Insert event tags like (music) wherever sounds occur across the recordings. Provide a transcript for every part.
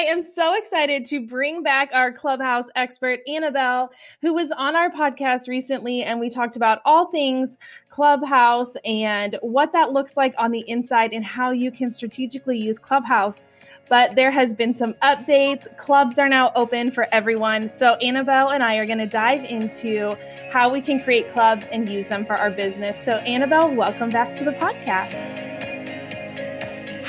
I am so excited to bring back our Clubhouse expert, Annabelle, who was on our podcast recently. And we talked about all things Clubhouse and what that looks like on the inside and how you can strategically use Clubhouse. But there has been some updates. Clubs are now open for everyone. So Annabelle and I are going to dive into how we can create clubs and use them for our business. So Annabelle, welcome back to the podcast.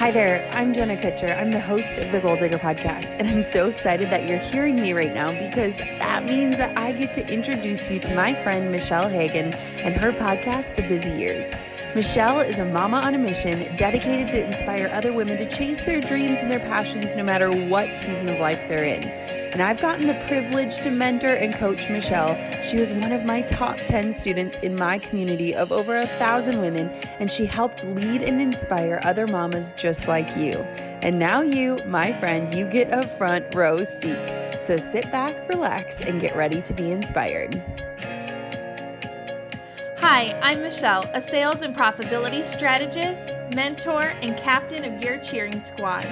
Hi there, I'm Jenna Kutcher. I'm the host of the Goal Digger podcast, and I'm so excited that you're hearing me right now because that means that I get to introduce you to my friend Michelle Hagan and her podcast, The Busy Years. Michelle is a mama on a mission dedicated to inspire other women to chase their dreams and their passions no matter what season of life they're in. And I've gotten the privilege to mentor and coach Michelle. She was one of my top 10 students in my community of over a thousand women, and she helped lead and inspire other mamas just like you. And now, you, my friend, you get a front row seat. So sit back, relax, and get ready to be inspired. Hi, I'm Michelle, a sales and profitability strategist, mentor, and captain of your cheering squad.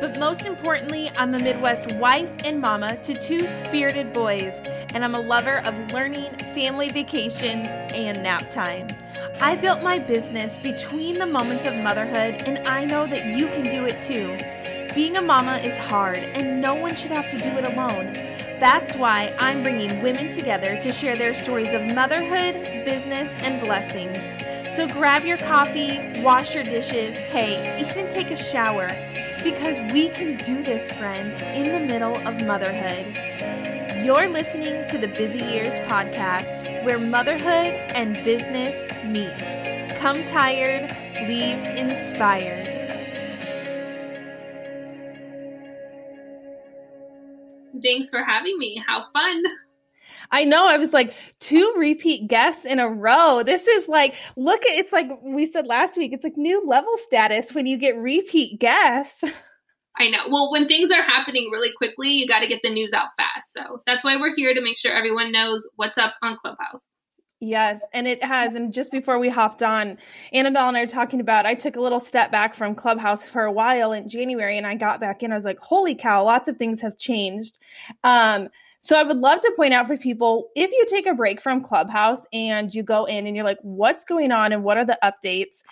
But most importantly, I'm a Midwest wife and mama to two spirited boys, and I'm a lover of learning, family vacations, and nap time. I built my business between the moments of motherhood, and I know that you can do it too. Being a mama is hard, and no one should have to do it alone. That's why I'm bringing women together to share their stories of motherhood, business, and blessings. So grab your coffee, wash your dishes, hey, even take a shower, because we can do this, friend, in the middle of motherhood. You're listening to the Busy Years podcast, where motherhood and business meet. Come tired, leave inspired. Thanks for having me. How fun. I know. I was like, two repeat guests in a row. This is like, look at it's like we said last week, it's like new level status when you get repeat guests. (laughs) I know. Well, when things are happening really quickly, you got to get the news out fast. So that's why we're here to make sure everyone knows what's up on Clubhouse. Yes, and it has. And just before we hopped on, Annabelle and I are talking about I took a little step back from Clubhouse for a while in January and I got back in. I was like, holy cow, lots of things have changed. Um, so I would love to point out for people if you take a break from Clubhouse and you go in and you're like, what's going on and what are the updates?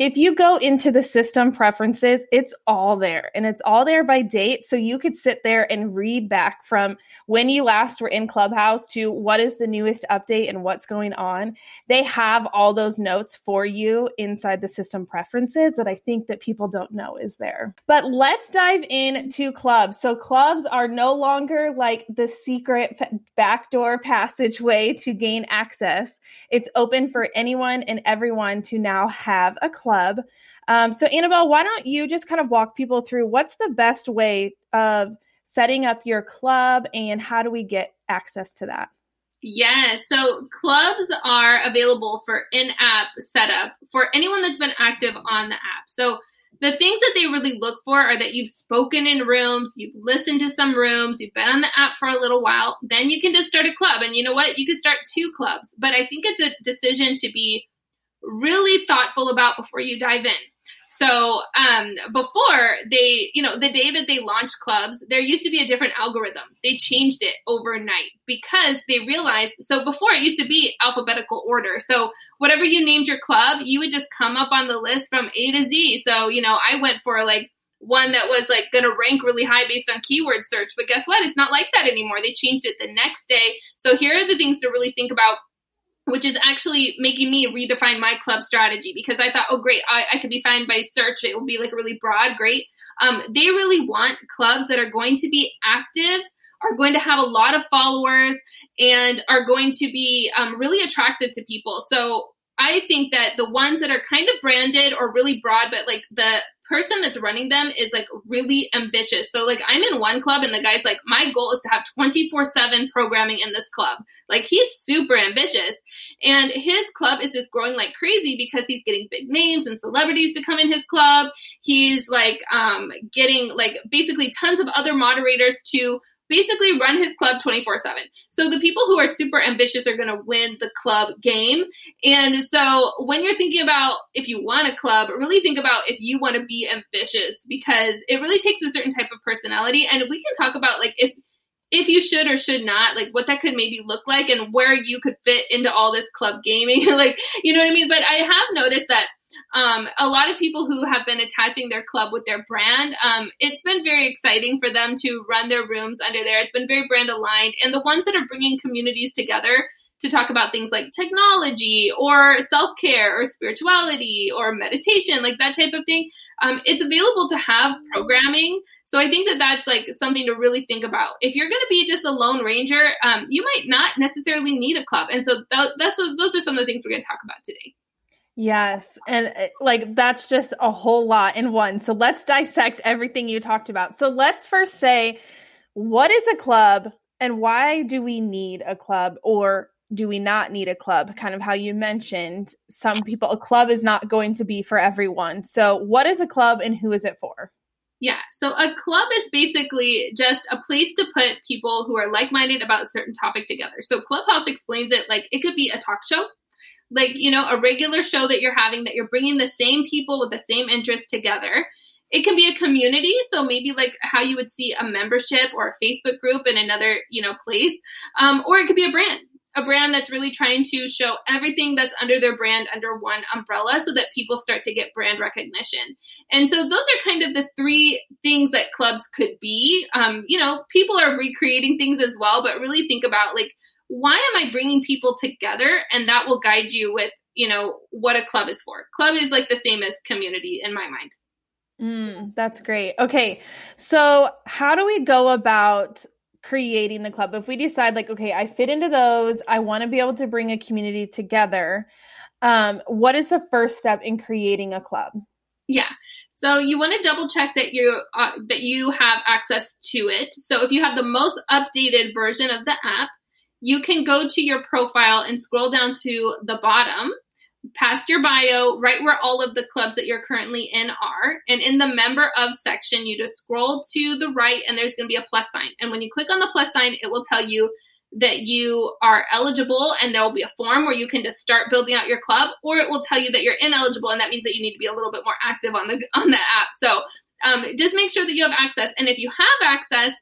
If you go into the system preferences, it's all there and it's all there by date. So you could sit there and read back from when you last were in Clubhouse to what is the newest update and what's going on. They have all those notes for you inside the system preferences that I think that people don't know is there. But let's dive into clubs. So clubs are no longer like the secret backdoor passageway to gain access. It's open for anyone and everyone to now have a club. Um, so, Annabelle, why don't you just kind of walk people through what's the best way of setting up your club and how do we get access to that? Yes. So clubs are available for in app setup for anyone that's been active on the app. So the things that they really look for are that you've spoken in rooms, you've listened to some rooms, you've been on the app for a little while. Then you can just start a club. And you know what? You could start two clubs. But I think it's a decision to be really thoughtful about before you dive in. So um, before they, you know, the day that they launched clubs, there used to be a different algorithm. They changed it overnight because they realized. So before it used to be alphabetical order. So whatever you named your club, you would just come up on the list from A to Z. So you know, I went for like one that was like going to rank really high based on keyword search. But guess what? It's not like that anymore. They changed it the next day. So here are the things to really think about which is actually making me redefine my club strategy because I thought, oh, great, I, I could be found by search. It will be like really broad, great. Um, they really want clubs that are going to be active, are going to have a lot of followers, and are going to be um, really attractive to people. So I think that the ones that are kind of branded or really broad, but like the person that's running them is like really ambitious. So like I'm in one club and the guy's like, my goal is to have 24 seven programming in this club. Like he's super ambitious and his club is just growing like crazy because he's getting big names and celebrities to come in his club. He's like, um, getting like basically tons of other moderators to basically run his club 24 7. So the people who are super ambitious are going to win the club game. And so when you're thinking about if you want a club, really think about if you want to be ambitious because it really takes a certain type of personality. And we can talk about like if if you should or should not, like what that could maybe look like and where you could fit into all this club gaming. (laughs) like, you know what I mean? But I have noticed that um, a lot of people who have been attaching their club with their brand, um, it's been very exciting for them to run their rooms under there. It's been very brand aligned. And the ones that are bringing communities together to talk about things like technology or self care or spirituality or meditation, like that type of thing, um, it's available to have programming. So I think that that's like something to really think about. If you're going to be just a lone ranger, um, you might not necessarily need a club. And so th- that's those are some of the things we're going to talk about today. Yes. And uh, like that's just a whole lot in one. So let's dissect everything you talked about. So let's first say, what is a club and why do we need a club or do we not need a club? Kind of how you mentioned, some people, a club is not going to be for everyone. So, what is a club and who is it for? Yeah, so a club is basically just a place to put people who are like minded about a certain topic together. So, Clubhouse explains it like it could be a talk show, like, you know, a regular show that you're having that you're bringing the same people with the same interests together. It can be a community, so maybe like how you would see a membership or a Facebook group in another, you know, place. Um, or it could be a brand, a brand that's really trying to show everything that's under their brand under one umbrella so that people start to get brand recognition. And so those are kind of the three things that clubs could be. Um, you know, people are recreating things as well, but really think about like why am I bringing people together? And that will guide you with, you know, what a club is for. Club is like the same as community in my mind. Mm, that's great. Okay. So, how do we go about creating the club? If we decide, like, okay, I fit into those, I want to be able to bring a community together. Um, what is the first step in creating a club? Yeah. So you want to double check that you uh, that you have access to it. So if you have the most updated version of the app, you can go to your profile and scroll down to the bottom past your bio, right where all of the clubs that you're currently in are. And in the member of section, you just scroll to the right and there's going to be a plus sign. And when you click on the plus sign, it will tell you that you are eligible and there will be a form where you can just start building out your club or it will tell you that you're ineligible and that means that you need to be a little bit more active on the on the app. So um, just make sure that you have access. And if you have access,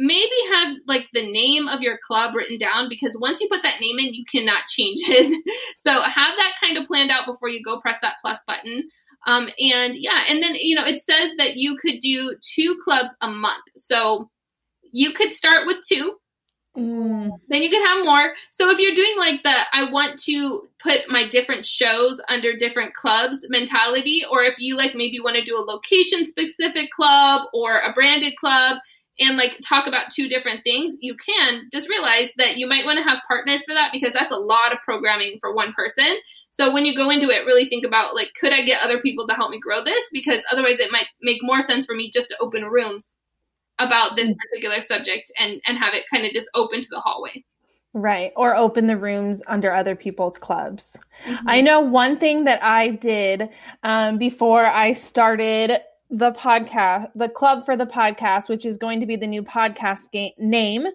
maybe have like the name of your club written down because once you put that name in, you cannot change it. (laughs) so have that kind of planned out before you go press that plus button. Um, and yeah, and then you know it says that you could do two clubs a month. So you could start with two. Mm. Then you could have more. So if you're doing like the I want to put my different shows under different clubs mentality, or if you like maybe want to do a location specific club or a branded club, and like talk about two different things, you can just realize that you might want to have partners for that because that's a lot of programming for one person. So when you go into it, really think about like, could I get other people to help me grow this? Because otherwise, it might make more sense for me just to open rooms about this mm. particular subject and and have it kind of just open to the hallway. Right. Or open the rooms under other people's clubs. Mm-hmm. I know one thing that I did um, before I started the podcast, the club for the podcast, which is going to be the new podcast game name.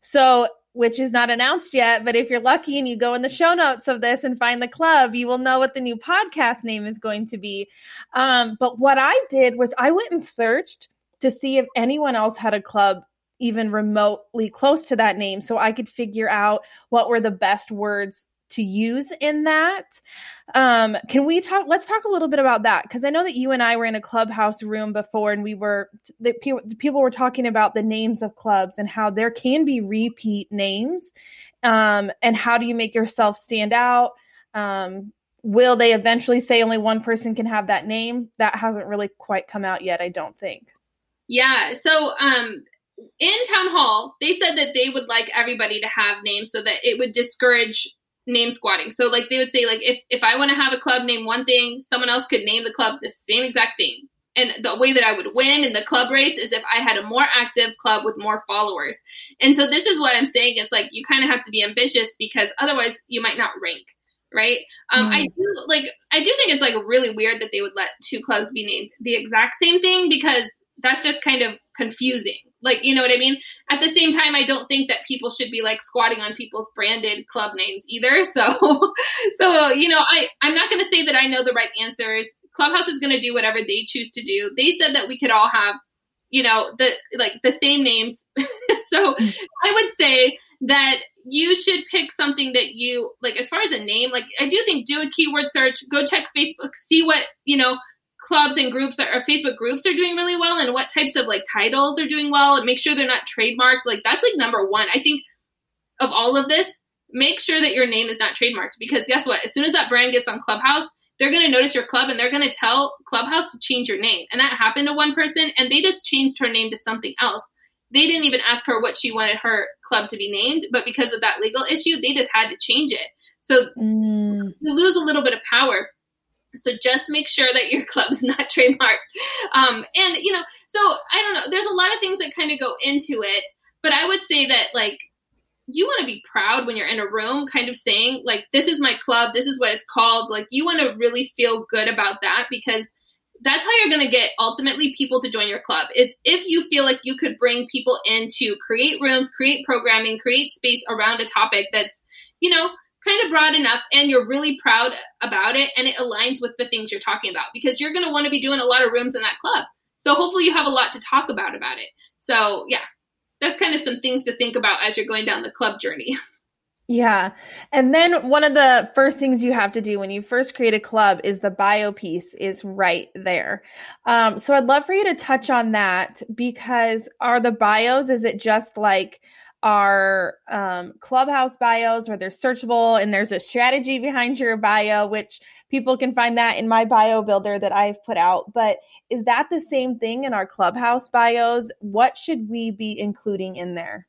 So, which is not announced yet, but if you're lucky and you go in the show notes of this and find the club, you will know what the new podcast name is going to be. Um, but what I did was I went and searched to see if anyone else had a club even remotely close to that name so I could figure out what were the best words to use in that. Um, can we talk? Let's talk a little bit about that because I know that you and I were in a clubhouse room before, and we were the people, people were talking about the names of clubs and how there can be repeat names, um, and how do you make yourself stand out? Um, will they eventually say only one person can have that name? That hasn't really quite come out yet, I don't think. Yeah. So, um, in town hall, they said that they would like everybody to have names so that it would discourage name squatting. So like they would say like if if I want to have a club name one thing, someone else could name the club the same exact thing. And the way that I would win in the club race is if I had a more active club with more followers. And so this is what I'm saying is like you kind of have to be ambitious because otherwise you might not rank, right? Um, mm. I do like I do think it's like really weird that they would let two clubs be named the exact same thing because that's just kind of confusing. Like, you know what I mean? At the same time, I don't think that people should be like squatting on people's branded club names either. (laughs) So, so, you know, I, I'm not going to say that I know the right answers. Clubhouse is going to do whatever they choose to do. They said that we could all have, you know, the, like the same names. (laughs) so I would say that you should pick something that you like as far as a name like i do think do a keyword search go check facebook see what you know clubs and groups are, or facebook groups are doing really well and what types of like titles are doing well and make sure they're not trademarked like that's like number one i think of all of this make sure that your name is not trademarked because guess what as soon as that brand gets on clubhouse they're going to notice your club and they're going to tell clubhouse to change your name and that happened to one person and they just changed her name to something else they didn't even ask her what she wanted her club to be named, but because of that legal issue, they just had to change it. So mm. you lose a little bit of power. So just make sure that your (laughs) club's not trademarked. Um, and you know, so I don't know. There's a lot of things that kind of go into it, but I would say that like you want to be proud when you're in a room, kind of saying like, "This is my club. This is what it's called." Like you want to really feel good about that because that's how you're going to get ultimately people to join your club is if you feel like you could bring people in to create rooms create programming create space around a topic that's you know kind of broad enough and you're really proud about it and it aligns with the things you're talking about because you're going to want to be doing a lot of rooms in that club so hopefully you have a lot to talk about about it so yeah that's kind of some things to think about as you're going down the club journey (laughs) Yeah. And then one of the first things you have to do when you first create a club is the bio piece is right there. Um, so I'd love for you to touch on that because are the bios, is it just like our um, clubhouse bios where they're searchable and there's a strategy behind your bio, which people can find that in my bio builder that I've put out. But is that the same thing in our clubhouse bios? What should we be including in there?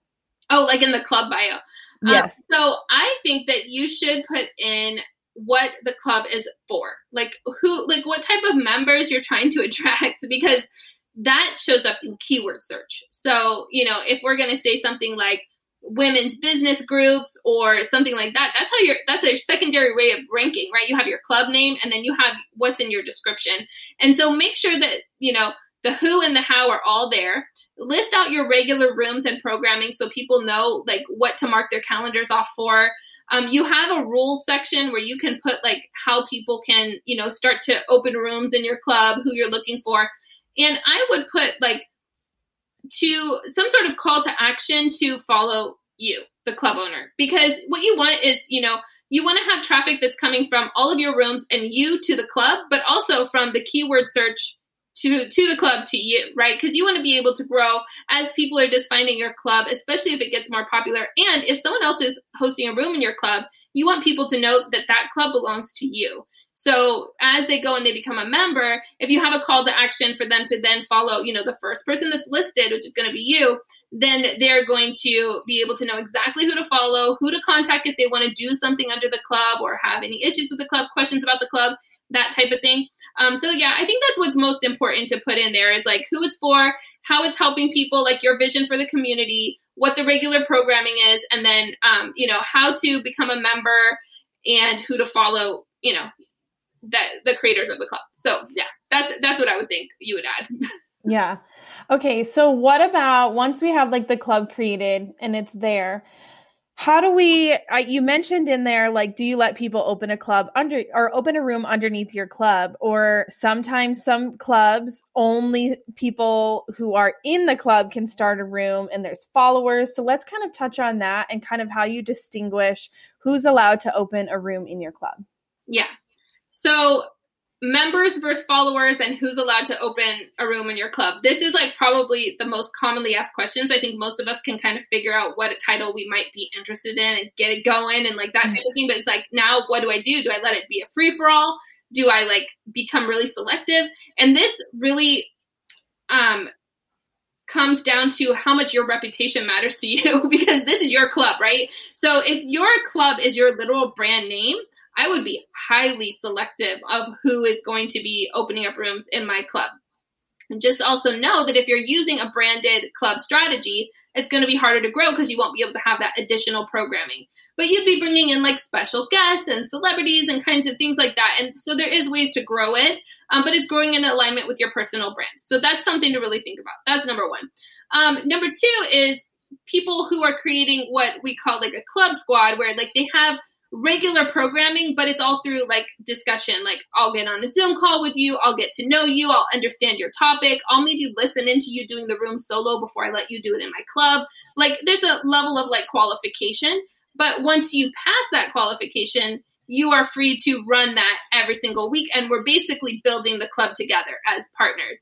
Oh, like in the club bio. Um, yes. Um, so I think that you should put in what the club is for. Like who like what type of members you're trying to attract (laughs) because that shows up in keyword search. So, you know, if we're going to say something like women's business groups or something like that, that's how you're that's a secondary way of ranking, right? You have your club name and then you have what's in your description. And so make sure that, you know, the who and the how are all there list out your regular rooms and programming so people know like what to mark their calendars off for. Um, you have a rules section where you can put like how people can, you know, start to open rooms in your club, who you're looking for. And I would put like to some sort of call to action to follow you, the club owner, because what you want is, you know, you want to have traffic that's coming from all of your rooms and you to the club, but also from the keyword search to to the club to you, right? Because you want to be able to grow as people are just finding your club, especially if it gets more popular. And if someone else is hosting a room in your club, you want people to know that that club belongs to you. So as they go and they become a member, if you have a call to action for them to then follow, you know, the first person that's listed, which is going to be you, then they're going to be able to know exactly who to follow, who to contact if they want to do something under the club or have any issues with the club, questions about the club, that type of thing. Um, so yeah, I think that's what's most important to put in there is like who it's for, how it's helping people, like your vision for the community, what the regular programming is, and then um, you know how to become a member and who to follow. You know, that the creators of the club. So yeah, that's that's what I would think you would add. (laughs) yeah. Okay. So what about once we have like the club created and it's there? how do we uh, you mentioned in there like do you let people open a club under or open a room underneath your club or sometimes some clubs only people who are in the club can start a room and there's followers so let's kind of touch on that and kind of how you distinguish who's allowed to open a room in your club yeah so members versus followers and who's allowed to open a room in your club. This is like probably the most commonly asked questions. I think most of us can kind of figure out what a title we might be interested in and get it going and like that type of thing. But it's like, now what do I do? Do I let it be a free for all? Do I like become really selective? And this really um, comes down to how much your reputation matters to you (laughs) because this is your club, right? So if your club is your literal brand name, I would be highly selective of who is going to be opening up rooms in my club. And just also know that if you're using a branded club strategy, it's going to be harder to grow because you won't be able to have that additional programming. But you'd be bringing in like special guests and celebrities and kinds of things like that. And so there is ways to grow it. um, but it's growing in alignment with your personal brand. So that's something to really think about. That's number one. Um, number two is people who are creating what we call like a club squad, where like they have regular programming, but it's all through like discussion. Like I'll get on a Zoom call with you, I'll get to know you, I'll understand your topic, I'll maybe listen into you doing the room solo before I let you do it in my club. Like there's a level of like qualification, but once you pass that qualification, you are free to run that every single week. And we're basically building the club together as partners.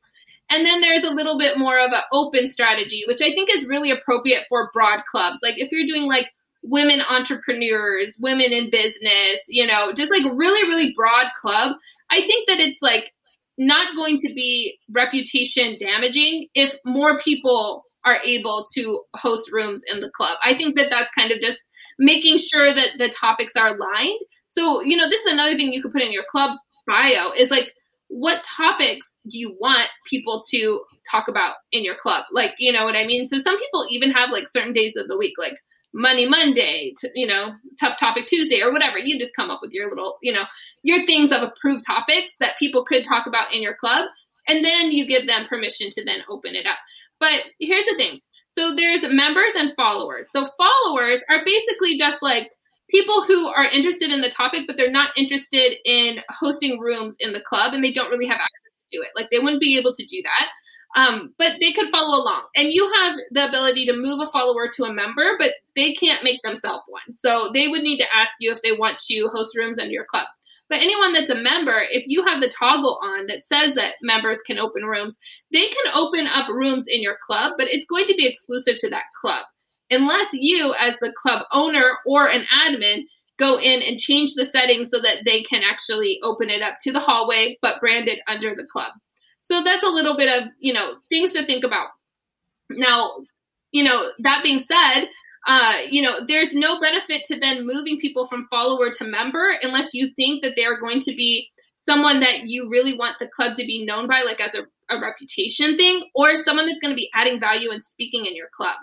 And then there's a little bit more of an open strategy, which I think is really appropriate for broad clubs. Like if you're doing like women entrepreneurs, women in business, you know, just like really, really broad club, I think that it's like not going to be reputation damaging if more people are able to host rooms in the club. I think that that's kind of just making sure that the topics are aligned. So, you know, this is another thing you could put in your club bio is like, what topics do you want people to talk about in your club? Like, you know what I mean? So some people even have like certain days of the week, like Money Monday, to, you know, Tough Topic Tuesday or whatever. You just come up with your little, you know, your things of approved topics that people could talk about in your club. And then you give them permission to then open it up. But here's the thing. So there's members and followers. So followers are basically just like people who are interested in the topic, but they're not interested in hosting rooms in the club and they don't really have access to it. Like they wouldn't be able to do that. Um, but they could follow along. And you have the ability to move a follower to a member, but they can't make themselves one. So they would need to ask you if they want to host rooms under your club. But anyone that's a member, if you have the toggle on that says that members can open rooms, they can open up rooms in your club, but it's going to be exclusive to that club. Unless you, as the club owner or an admin, go in and change the settings so that they can actually open it up to the hallway, but branded under the club. So that's a little bit of, you know, things to think about. Now, you know, that being said, uh, you know, there's no benefit to then moving people from follower to member unless you think that they're going to be someone that you really want the club to be known by, like as a, a reputation thing, or someone that's going to be adding value and speaking in your club.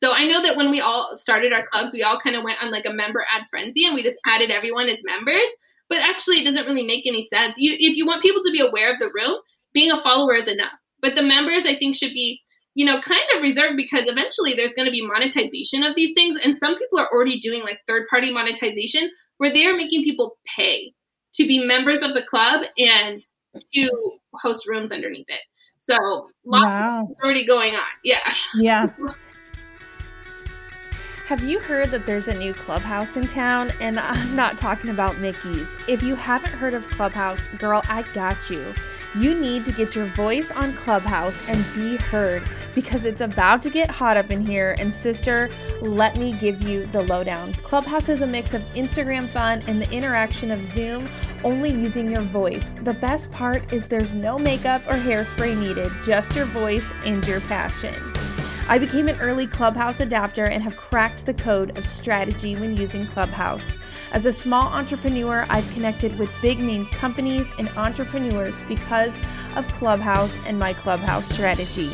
So I know that when we all started our clubs, we all kind of went on like a member add frenzy and we just added everyone as members. But actually, it doesn't really make any sense. You, if you want people to be aware of the room, being a follower is enough. But the members, I think, should be, you know, kind of reserved because eventually there's going to be monetization of these things. And some people are already doing like third party monetization where they are making people pay to be members of the club and to host rooms underneath it. So lots wow. already going on. Yeah. (laughs) Yeah. Have you heard that there's a new clubhouse in town? And I'm not talking about Mickey's. If you haven't heard of Clubhouse, girl, I got you. You need to get your voice on Clubhouse and be heard because it's about to get hot up in here. And, sister, let me give you the lowdown. Clubhouse is a mix of Instagram fun and the interaction of Zoom, only using your voice. The best part is there's no makeup or hairspray needed, just your voice and your passion. I became an early Clubhouse adapter and have cracked the code of strategy when using Clubhouse. As a small entrepreneur, I've connected with big name companies and entrepreneurs because of Clubhouse and my Clubhouse strategy.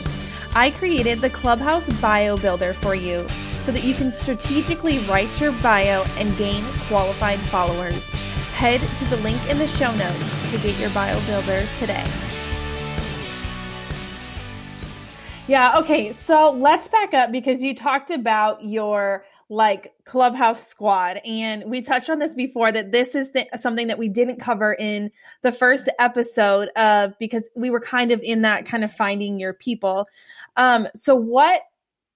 I created the Clubhouse Bio Builder for you so that you can strategically write your bio and gain qualified followers. Head to the link in the show notes to get your bio builder today. Yeah. Okay. So let's back up because you talked about your like clubhouse squad and we touched on this before that this is something that we didn't cover in the first episode of because we were kind of in that kind of finding your people um so what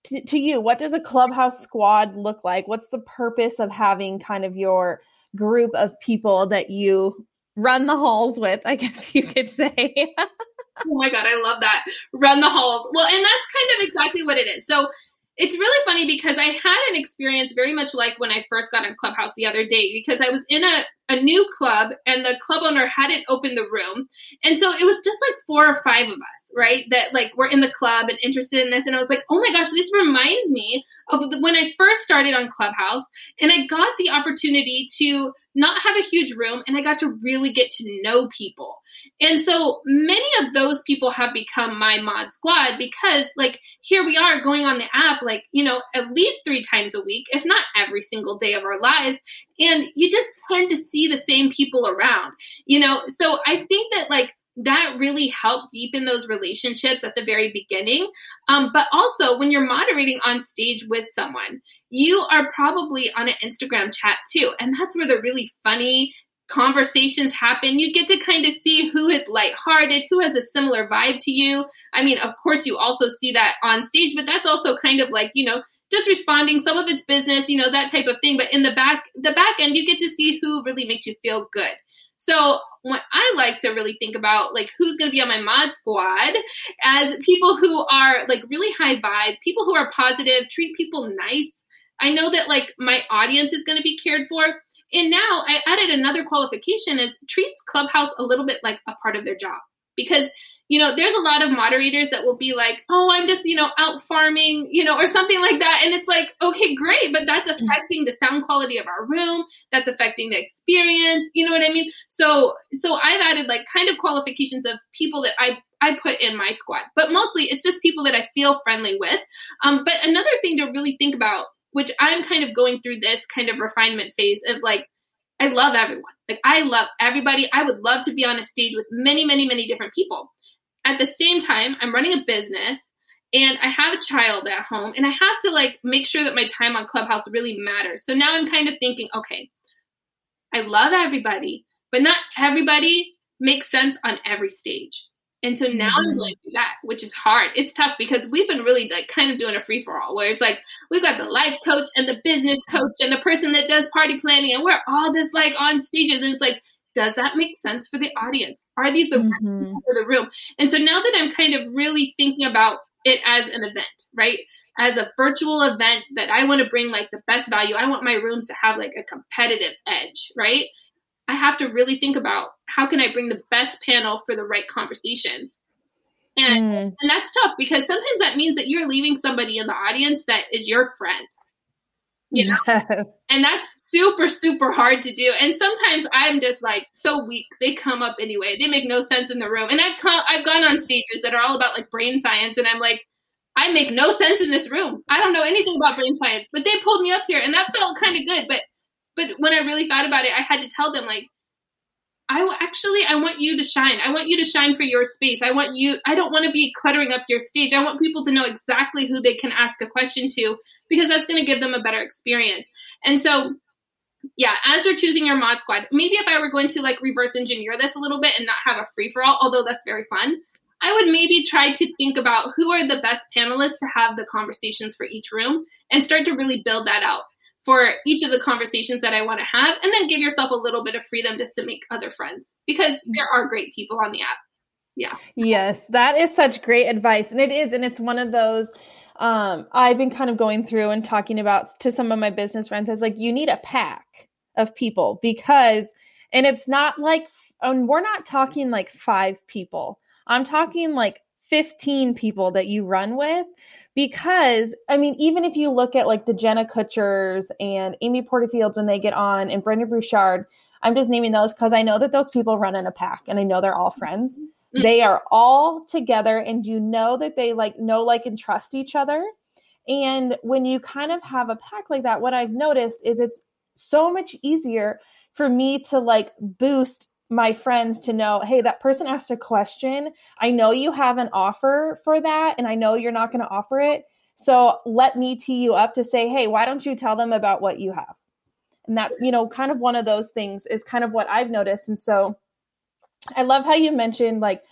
to, to you what does a clubhouse squad look like what's the purpose of having kind of your group of people that you run the halls with i guess you could say (laughs) oh my god, I love that. Run the halls. Well, and that's kind of exactly what it is. So it's really funny because I had an experience very much like when I first got in Clubhouse the other day because I was in a, a new club and the club owner hadn't opened the room. And so it was just like four or five of us, right? That like were in the club and interested in this. And I was like, oh my gosh, this reminds me of when I first started on Clubhouse and I got the opportunity to not have a huge room and I got to really get to know people. And so many of those people have become my mod squad because, like, here we are going on the app, like, you know, at least three times a week, if not every single day of our lives. And you just tend to see the same people around, you know? So I think that, like, that really helped deepen those relationships at the very beginning. Um, but also, when you're moderating on stage with someone, you are probably on an Instagram chat too. And that's where the really funny conversations happen. You get to kind of see who is lighthearted, who has a similar vibe to you. I mean, of course, you also see that on stage, but that's also kind of like, you know, just responding some of it's business you know that type of thing but in the back the back end you get to see who really makes you feel good so what I like to really think about, like who's going to be on my mod squad, as people who are like really high vibe, people who are positive, treat people nice. I know that like my audience is going to be cared for. And now I added another qualification is treats Clubhouse a little bit like a part of their job because you know, there's a lot of moderators that will be like, oh, I'm just, you know, out farming, you know, or something like that. And it's like, okay, great, but that's mm-hmm. affecting the sound quality of our room. That's affecting the experience. You know what I mean? So, so I've added like kind of qualifications of people that I I put in my squad, but mostly it's just people that I feel friendly with. Um, but another thing to really think about, which I'm kind of going through this kind of refinement phase of like, I love everyone. Like I love everybody. I would love to be on a stage with many, many, many different people at the same time, I'm running a business and I have a child at home and I have to like make sure that my time on Clubhouse really matters. So now I'm kind of thinking, okay, I love everybody, but not everybody makes sense on every stage. And so now mm-hmm. I'm going do that, which is hard. It's tough because we've been really like kind of doing a free for all where it's like we've got the life coach and the business coach and the person that does party planning and we're all just like on stages and it's like does that make sense for the audience? Are these the mm-hmm. for the room? And so now that I'm kind of really thinking about it as an event, right? As a virtual event that I want to bring like the best value, I want my rooms to have like a competitive edge, right? I have to really think about how can I bring the best panel for the right conversation. And mm. and that's tough because sometimes that means that you're leaving somebody in the audience that is your friend you know yeah. (laughs) and that's super super hard to do and sometimes i'm just like so weak they come up anyway they make no sense in the room and i've come i've gone on stages that are all about like brain science and i'm like i make no sense in this room i don't know anything about brain science but they pulled me up here and that felt kind of good but but when i really thought about it i had to tell them like I actually I want you to shine. I want you to shine for your space. I want you I don't want to be cluttering up your stage. I want people to know exactly who they can ask a question to because that's going to give them a better experience. And so, yeah, as you're choosing your mod squad, maybe if I were going to like reverse engineer this a little bit and not have a free for all, although that's very fun, I would maybe try to think about who are the best panelists to have the conversations for each room and start to really build that out for each of the conversations that I want to have, and then give yourself a little bit of freedom just to make other friends because there are great people on the app. Yeah. Yes, that is such great advice. And it is. And it's one of those um, I've been kind of going through and talking about to some of my business friends as like, you need a pack of people because, and it's not like, and we're not talking like five people. I'm talking like 15 people that you run with because I mean, even if you look at like the Jenna Kutchers and Amy Porterfields when they get on and Brendon Burchard, I'm just naming those because I know that those people run in a pack and I know they're all friends. Mm. they are all together and you know that they like know like and trust each other and when you kind of have a pack like that what i've noticed is it's so much easier for me to like boost my friends to know hey that person asked a question. I know you have an offer for that and i know you're not going to offer it. So let me tee you up to say hey why don't you tell them about what you have and that's you know kind of one of those things is kind of what i've noticed. And so I love how you mentioned like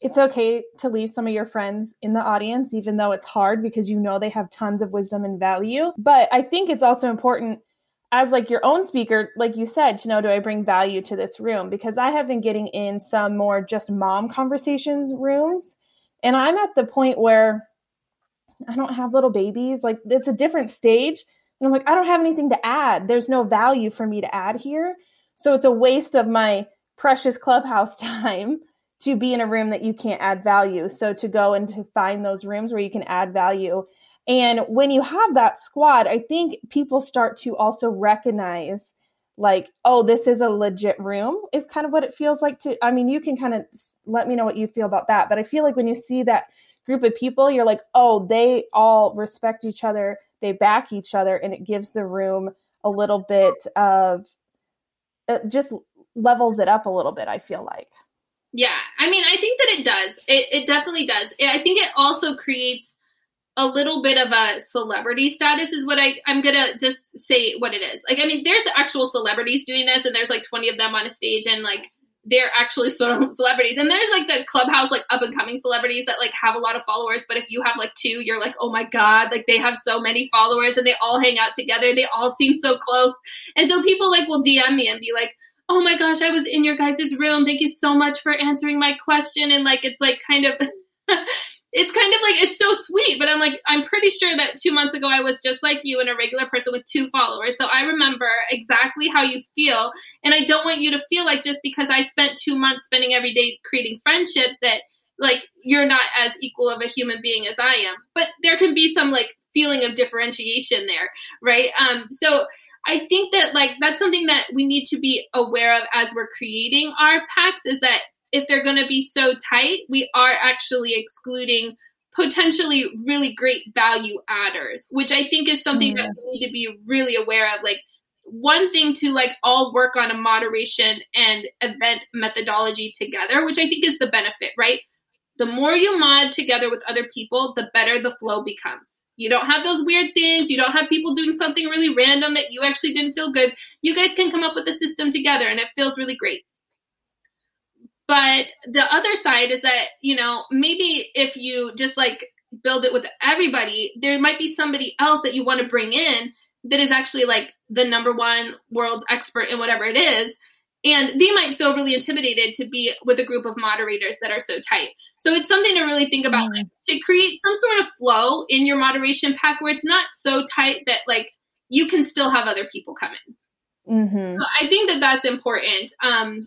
it's okay to leave some of your friends in the audience, even though it's hard because you know they have tons of wisdom and value. But I think it's also important as like your own speaker, like you said, to know do I bring value to this room? Because I have been getting in some more just mom conversations rooms, and I'm at the point where I don't have little babies. Like it's a different stage. And I'm like, I don't have anything to add. There's no value for me to add here. So it's a waste of my precious clubhouse (laughs) time to be in a room that you can't add value. So to go and to find those rooms where you can add value. And when you have that squad, I think people start to also recognize like, oh, this is a legit room, is kind of what it feels like to. I mean, you can kind of let me know what you feel about that. But I feel like when you see that group of people, you're like, oh, they all respect each other, they back each other, and it gives the room a little bit of uh, just levels it up a little bit, I feel like. Yeah, I mean, I think that it does. It, it definitely does. I think it also creates a little bit of a celebrity status is what I, I'm gonna just say what it is. Like, I mean, there's actual celebrities doing this, and there's like 20 of them on a stage, and like they're actually (laughs) sort of celebrities. And there's like the clubhouse, like up and coming celebrities that like have a lot of followers. But if you have like two, you're like, oh my God, like they have so many followers and they all hang out together. They all seem so close. And so people like will DM me and be like, oh my gosh, I was in your guys' room. Thank you so much for answering my question. And like, it's like kind of, (laughs) it's kind of like, it's so sweet. But I'm like, I'm pretty sure that two months ago I was just like you and a regular person with two followers. So I remember exactly how you feel. And I don't want you to feel like just because I spent two months spending every day creating friendships that like you're not as equal of a human being as I am. But there can be some like feeling of differentiation there, right? Um, so I think that like that's something that we need to be aware of as we're creating our packs is that if they're going to be so tight, we are actually excluding potentially really great value adders, which I think is something mm. that we need to be really aware of. Like one thing to like all work on a moderation and event methodology together, which I think is the benefit, right? The more you mod together with other people, the better the flow becomes. You don't have those weird things. You don't have people doing something really random that you actually didn't feel good. You guys can come up with a system together and it feels really great. But the other side is that, you know, maybe if you just like build it with everybody, there might be somebody else that you want to bring in that is actually like the number one world's expert in whatever it is. And they might feel really intimidated to be with a group of moderators that are so tight. So it's something to really think about like, to create some sort of flow in your moderation pack where it's not so tight that like you can still have other people come in. Mm-hmm. So I think that that's important. Um,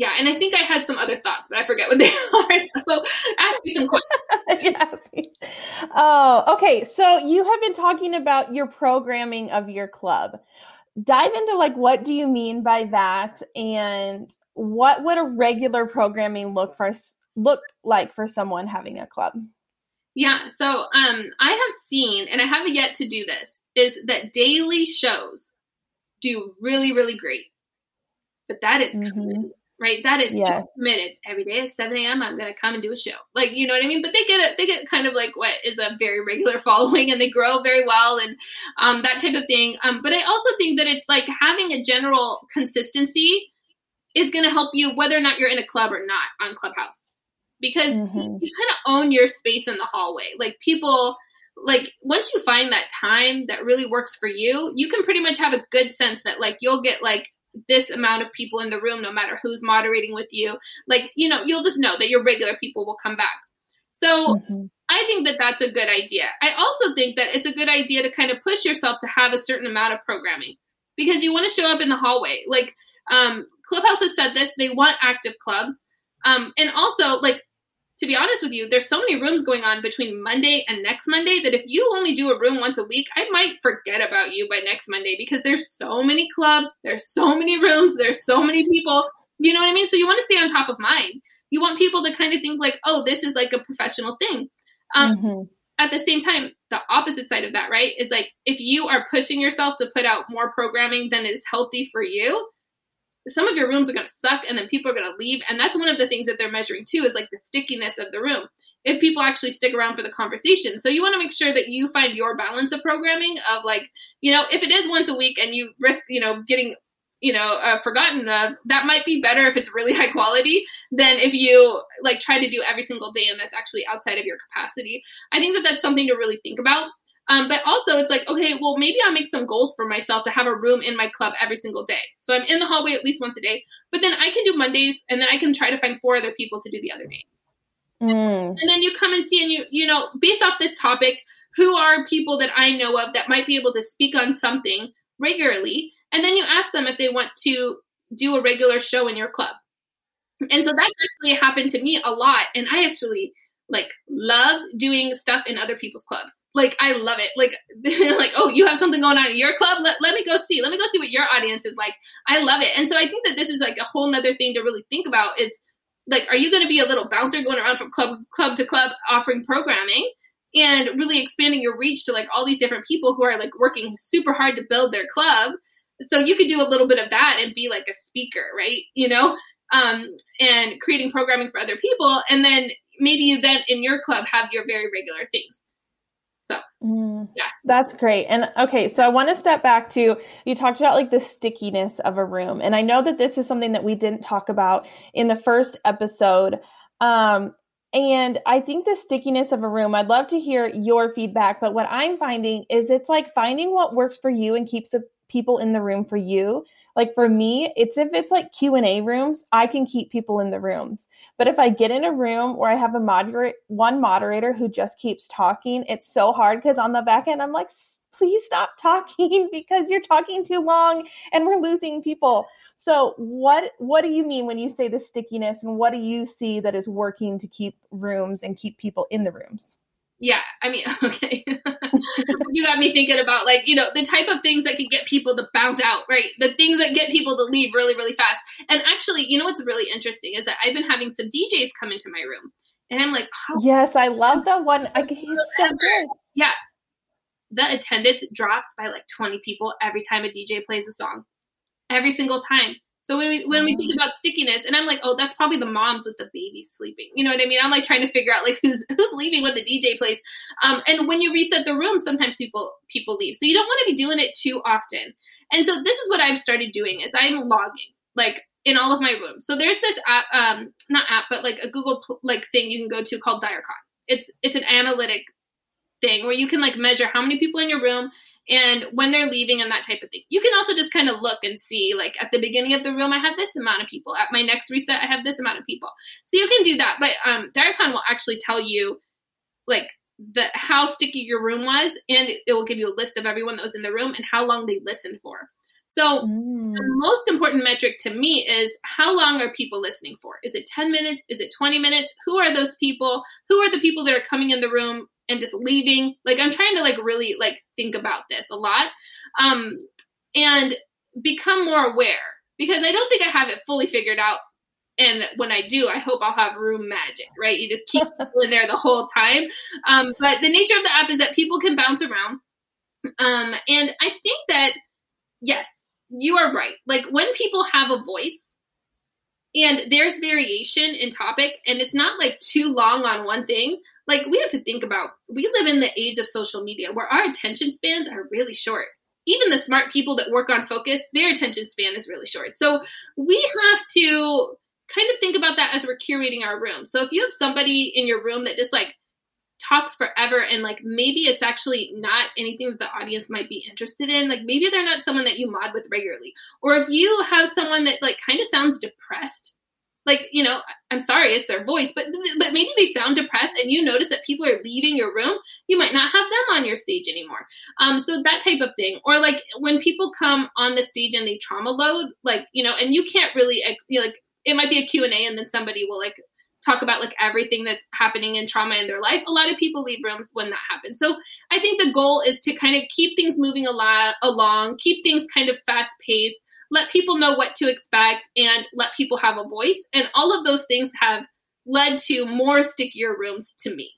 yeah, and I think I had some other thoughts, but I forget what (laughs) they are. So ask me some questions. (laughs) yes. Oh, okay. So you have been talking about your programming of your club. Dive into like what do you mean by that, and what would a regular programming look for look like for someone having a club? Yeah. So um, I have seen, and I haven't yet to do this, is that daily shows do really really great, but that is mm-hmm right? That is yes. so committed. Every day at 7 a.m., I'm going to come and do a show. Like, you know what I mean? But they get it, they get kind of like what is a very regular (laughs) following and they grow very well and um, that type of thing. Um, but I also think that it's like having a general consistency is going to help you whether or not you're in a club or not on Clubhouse because mm-hmm. you, you kind of own your space in the hallway. Like people, like once you find that time that really works for you, you can pretty much have a good sense that like you'll get like this amount of people in the room, no matter who's moderating with you. Like, you know, you'll just know that your regular people will come back. So mm-hmm. I think that that's a good idea. I also think that it's a good idea to kind of push yourself to have a certain amount of programming because you want to show up in the hallway. Like, um, Clubhouse has said this, they want active clubs. Um, and also, like, to be honest with you, there's so many rooms going on between Monday and next Monday that if you only do a room once a week, I might forget about you by next Monday because there's so many clubs, there's so many rooms, there's so many people. You know what I mean? So you want to stay on top of mind. You want people to kind of think like, oh, this is like a professional thing. Um, mm-hmm. At the same time, the opposite side of that, right, is like if you are pushing yourself to put out more programming than is healthy for you, some of your rooms are going to suck and then people are going to leave. And that's one of the things that they're measuring too is like the stickiness of the room. If people actually stick around for the conversation. So you want to make sure that you find your balance of programming of like, you know, if it is once a week and you risk, you know, getting, you know, uh, forgotten of, that might be better if it's really (laughs) high quality than if you like try to do every single day and that's actually outside of your capacity. I think that that's something to really think about. Um, but also, it's like, okay, well, maybe I'll make some goals for myself to have a room in my club every single day. So I'm in the hallway at least once a day, but then I can do Mondays and then I can try to find four other people to do the other days. Mm. And then you come and see, and you, you know, based off this topic, who are people that I know of that might be able to speak on something regularly? And then you ask them if they want to do a regular show in your club. And so that's actually happened to me a lot. And I actually like love doing stuff in other people's clubs. Like I love it. Like (laughs) like oh, you have something going on in your club? Let, let me go see. Let me go see what your audience is like. I love it. And so I think that this is like a whole nother thing to really think about is like are you going to be a little bouncer going around from club club to club offering programming and really expanding your reach to like all these different people who are like working super hard to build their club so you could do a little bit of that and be like a speaker right you know um, and creating programming for other people. And then maybe you then in your club have your very regular things. So, mm, yeah. That's great. And okay, so I want to step back to you talked about like the stickiness of a room. And I know that this is something that we didn't talk about in the first episode. Um, and I think the stickiness of a room, I'd love to hear your feedback, but what I'm finding is it's like finding what works for you and keeps the people in the room for you. Like for me, it's if it's like Q&A rooms, I can keep people in the rooms. But if I get in a room where I have a moderate one moderator who just keeps talking, it's so hard because on the back end I'm like please stop (laughs) talking because you're talking too long and we're losing people. So what what do you mean when you say the stickiness and what do you see that is working to keep rooms and keep people in the rooms? Yeah, I mean, (laughs) okay. (laughs) you got me thinking about like, you know, the type of things that can get people to bounce out, right? The things that get people to leave really, really fast. And actually, you know what's really interesting is that I've been having some DJs come into my room. And I'm like, oh, yes, I love the one. I can so good. Yeah. The attendance drops by like 20 people every time a DJ plays a song every single time. So when we, when we think about stickiness, and I'm like, oh, that's probably the moms with the babies sleeping. You know what I mean? I'm like trying to figure out like who's who's leaving when the DJ plays. Um, and when you reset the room, sometimes people people leave. So you don't want to be doing it too often. And so this is what I've started doing is I'm logging like in all of my rooms. So there's this app, um, not app, but like a Google like thing you can go to called DireCon. It's it's an analytic thing where you can like measure how many people in your room and when they're leaving and that type of thing. You can also just kind of look and see, like at the beginning of the room, I have this amount of people. At my next reset, I have this amount of people. So you can do that. But um, will actually tell you, like, the how sticky your room was, and it will give you a list of everyone that was in the room and how long they listened for. So mm. the most important metric to me is how long are people listening for? Is it 10 minutes? Is it 20 minutes? Who are those people? Who are the people that are coming in the room and just leaving. Like I'm trying to like really like think about this a lot. Um and become more aware because I don't think I have it fully figured out. And when I do, I hope I'll have room magic, right? You just keep people (laughs) in there the whole time. Um, but the nature of the app is that people can bounce around. Um, and I think that, yes, you are right. Like when people have a voice, and there's variation in topic and it's not like too long on one thing like we have to think about we live in the age of social media where our attention spans are really short. Even the smart people that work on focus their attention span is really short. So we have to kind of think about that as we're curating our room. So if you have somebody in your room that just like talks forever and like maybe it's actually not anything that the audience might be interested in like maybe they're not someone that you mod with regularly. Or if you have someone that like kind of sounds depressed like you know i'm sorry it's their voice but but maybe they sound depressed and you notice that people are leaving your room you might not have them on your stage anymore. Um so that type of thing. Or like when people come on the stage and they trauma load like you know and you can't really like it might be a q&a and then somebody will like talk about like everything that's happening in trauma in their life. A lot of people leave rooms when that happens. So i think the goal is to kind of keep things moving a lot along keep things kind of fast paced let people know what to expect and let people have a voice. And all of those things have led to more stickier rooms to me.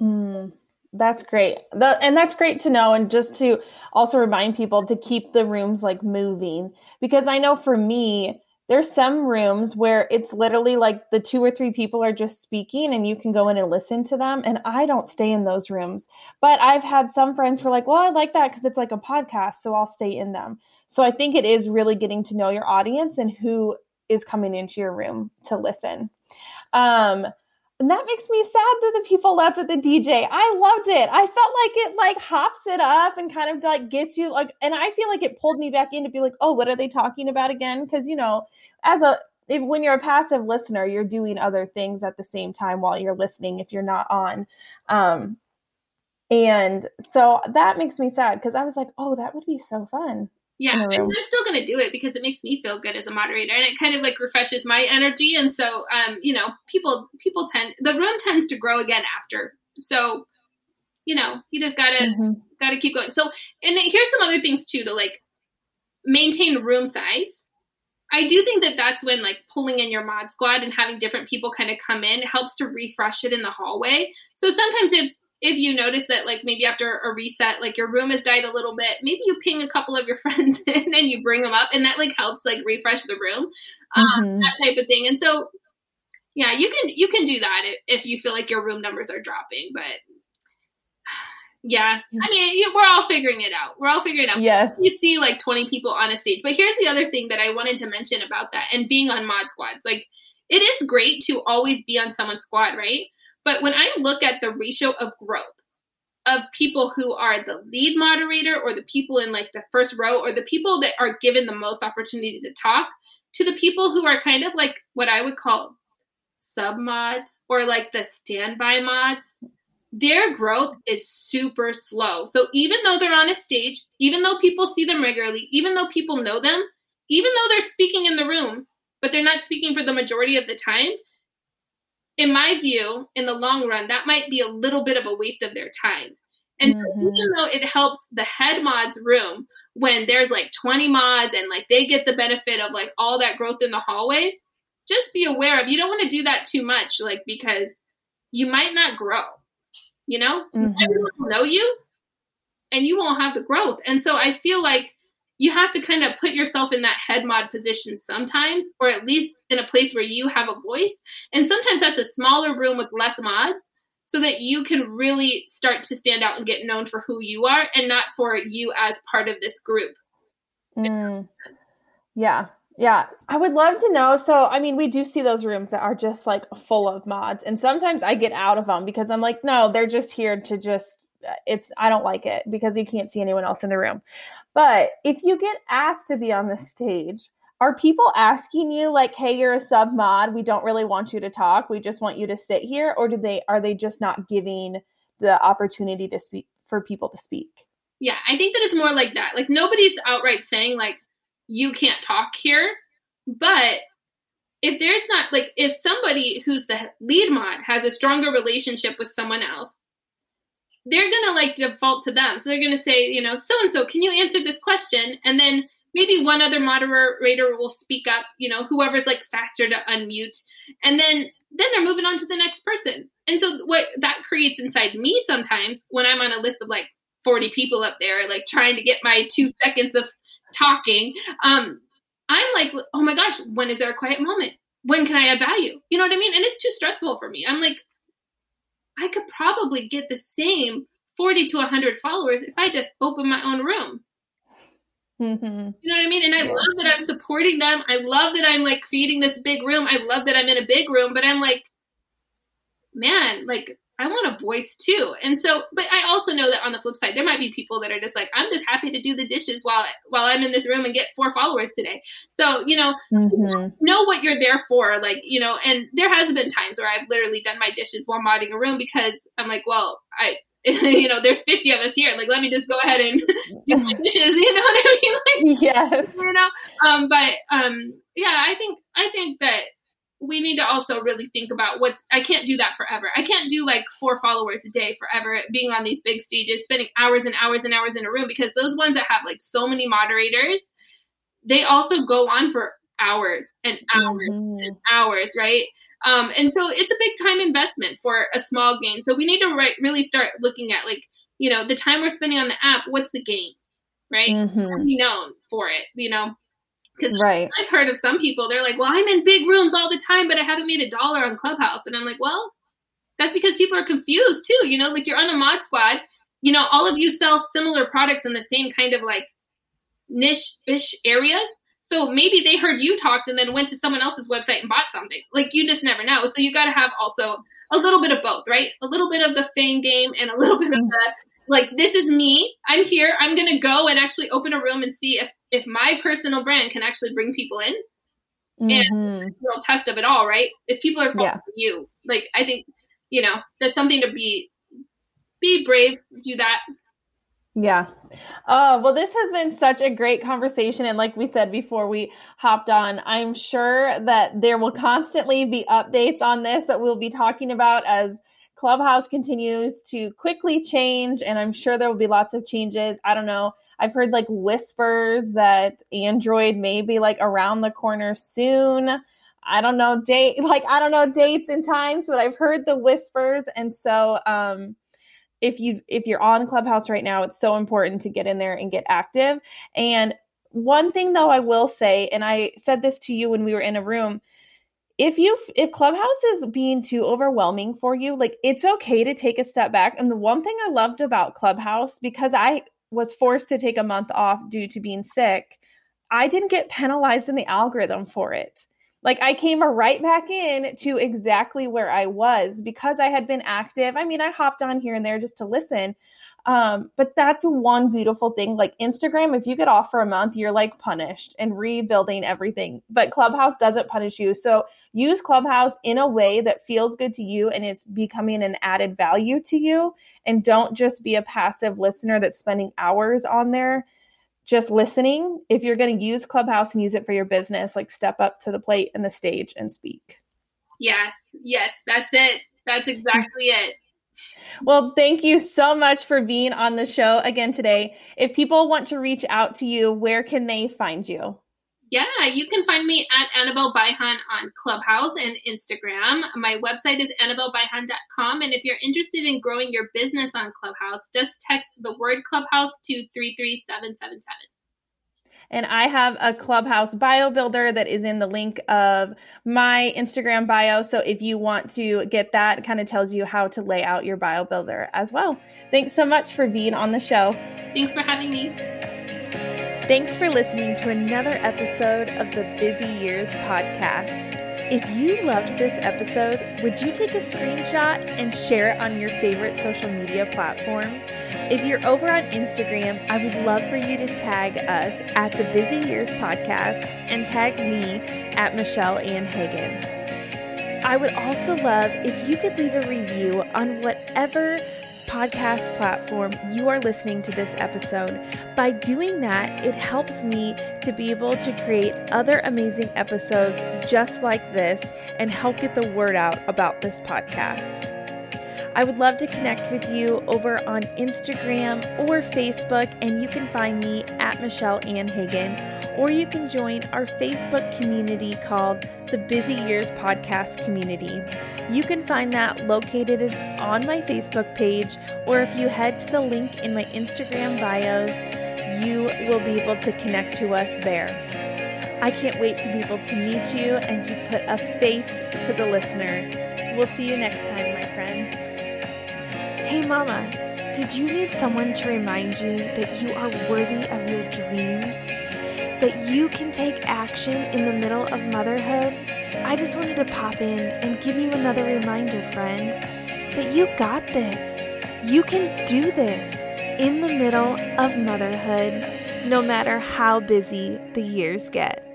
Mm, that's great. and that's great to know. And just to also remind people to keep the rooms like moving. Because I know for me, there's some rooms where it's literally like the two or three people are just speaking and you can go in and listen to them. And I don't stay in those rooms. But I've had some friends who are like, well, I like that because it's like a podcast. So I'll stay in them. So I think it is really getting to know your audience and who is coming into your room to listen. Um, and that makes me sad that the people left with the DJ. I loved it. I felt like it like hops it up and kind of like gets you like, and I feel like it pulled me back in to be like, oh, what are they talking about again? Because you know, as a if, when you're a passive listener, you're doing other things at the same time while you're listening. If you're not on, um, and so that makes me sad because I was like, oh, that would be so fun. Yeah, and I'm still going to do it because it makes me feel good as a moderator, and it kind of like refreshes my energy. And so, um, you know, people people tend the room tends to grow again after. So, you know, you just gotta mm-hmm. gotta keep going. So, and here's some other things too to like maintain room size. I do think that that's when like pulling in your mod squad and having different people kind of come in helps to refresh it in the hallway. So sometimes if if you notice that like maybe after a reset like your room has died a little bit maybe you ping a couple of your (laughs) friends in and you bring them up and that like helps like refresh the room um, mm-hmm. that type of thing. And so yeah you can you can do that if, if you feel like your room numbers are dropping but (sighs) yeah i mean we're all figuring it out. We're all figuring it out. Yes. You see like 20 people on a stage. But here's the other thing that i wanted to mention about that and being on mod squads. Like it is great to always be on someone's squad right but when I look at the ratio of growth of people who are the lead moderator or the people in like the first row or the people that are given the most opportunity to talk to the people who are kind of like what I would call sub mods or like the standby mods, their growth is super slow. So even though they're on a stage, even though people see them regularly, even though people know them, even though they're speaking in the room, but they're not speaking for the majority of the time, in my view, in the long run, that might be a little bit of a waste of their time. And mm-hmm. even though it helps the head mods room when there's like 20 mods and like they get the benefit of like all that growth in the hallway, just be aware of you don't want to do that too much, like because you might not grow. You know, mm-hmm. everyone will know you and you won't have the growth. And so I feel like you have to kind of put yourself in that head mod position sometimes, or at least in a place where you have a voice. And sometimes that's a smaller room with less mods so that you can really start to stand out and get known for who you are and not for you as part of this group. Mm. Yeah. Yeah, I would love to know. So, I mean, we do see those rooms that are just like full of mods, and sometimes I get out of them because I'm like, no, they're just here to just it's I don't like it because you can't see anyone else in the room. But if you get asked to be on the stage, are people asking you like, "Hey, you're a sub mod. We don't really want you to talk. We just want you to sit here," or do they are they just not giving the opportunity to speak for people to speak? Yeah, I think that it's more like that. Like nobody's outright saying like you can't talk here, but if there's not like if somebody who's the lead mod has a stronger relationship with someone else they're going to like default to them. So they're going to say, you know, so and so, can you answer this question? And then maybe one other moderator will speak up, you know, whoever's like faster to unmute. And then then they're moving on to the next person. And so what that creates inside me sometimes when I'm on a list of like 40 people up there like trying to get my 2 seconds of talking, um I'm like, "Oh my gosh, when is there a quiet moment? When can I add value?" You know what I mean? And it's too stressful for me. I'm like, I could probably get the same 40 to 100 followers if I just open my own room. Mm-hmm. You know what I mean? And I yeah. love that I'm supporting them. I love that I'm like creating this big room. I love that I'm in a big room, but I'm like, man, like I want a voice too. And so, but I also know that on the flip side, there might be people that are just like, I'm just happy to do the dishes while while I'm in this room and get four followers today. So, you know, mm-hmm. know what you're there for. Like, you know, and there has been times where I've literally done my dishes while modding a room because I'm like, well, I (laughs) you know, there's 50 of us here. Like, let me just go ahead and (laughs) do my dishes. (laughs) You know what I mean? Like, yes. You know, um, but um, yeah, I think I think that we need to also really think about what's I can't do that forever. I can't do like four followers a day forever being on these big stages, spending hours and hours and hours in a room because those ones that have like so many moderators, they also go on for hours and hours mm-hmm. and hours, right? Um, and so it's a big time investment for a small gain. So we need to re- really start looking at like, you know, the time we're spending on the app, what's the gain, right? Mm-hmm. Be known for it, you know. Because right. I've heard of some people, they're like, well, I'm in big rooms all the time, but I haven't made a dollar on Clubhouse. And I'm like, well, that's because people are confused too. You know, like you're on a mod squad, you know, all of you sell similar products in the same kind of like niche ish areas. So maybe they heard you talked and then went to someone else's website and bought something. Like you just never know. So you got to have also a little bit of both, right? A little bit of the fame game and a little bit of mm-hmm. the like this is me. I'm here. I'm going to go and actually open a room and see if if my personal brand can actually bring people in mm-hmm. and real test of it all, right? If people are following yeah. you, like I think, you know, there's something to be be brave, do that. Yeah. Uh, well, this has been such a great conversation. And like we said before we hopped on, I'm sure that there will constantly be updates on this that we'll be talking about as Clubhouse continues to quickly change. And I'm sure there will be lots of changes. I don't know I've heard like whispers that Android may be like around the corner soon. I don't know date (laughs) like I don't know dates and times, but I've heard the whispers, and so um, if you if you're on Clubhouse right now, it's so important to get in there and get active. And one thing though I will say and I said this to you when we were in a room, if you if clubhouse is being too overwhelming for you like it's okay to take a step back and the one thing i loved about clubhouse because i was forced to take a month off due to being sick i didn't get penalized in the algorithm for it like I came right back in to exactly where I was because I had been active. I mean, I hopped on here and there just to listen. Um, but that's one beautiful thing. Like Instagram, if you get off for a month, you're like punished and rebuilding everything. But Clubhouse doesn't punish you. So use Clubhouse in a way that feels good to you and it's becoming an added value to you. And don't just be a passive listener that's spending hours on there just listening. If you're going to use Clubhouse and use it for your business, like step up to the plate and the stage and speak. Yes, yes, that's it. That's exactly it. Well, thank you so much for being on the show again today. If people want to reach out to you, where can they find you? Yeah, you can find me at Annabelle Baihan on Clubhouse and Instagram. My website is annabellebaihan.com. And if you're interested in growing your business on Clubhouse, just text the word Clubhouse to 33777. And I have a Clubhouse bio builder that is in the link of my Instagram bio. So if you want to get that, it kind of tells you how to lay out your bio builder as well. Thanks so much for being on the show. Thanks for having me. Thanks for listening to another episode of the Busy Years podcast. If you loved this episode, would you take a screenshot and share it on your favorite social media platform? If you're over on Instagram, I would love for you to tag us at the Busy Years podcast and tag me at Michelle Ann Hagan. I would also love if you could leave a review on whatever podcast platform you are listening to this episode. By doing that, it helps me to be able to create other amazing episodes just like this and help get the word out about this podcast. I would love to connect with you over on Instagram or Facebook, and you can find me at Michelle Ann Hagan, or you can join our Facebook community called the Busy Years Podcast Community. You can find that located on my Facebook page, or if you head to the link in my Instagram bios, you will be able to connect to us there. I can't wait to be able to meet you and to put a face to the listener. We'll see you next time, my friends. Hey, Mama, did you need someone to remind you that you are worthy of your dreams? That you can take action in the middle of motherhood? I just wanted to pop in and give you another reminder, friend, that you got this. You can do this in the middle of motherhood, no matter how busy the years get.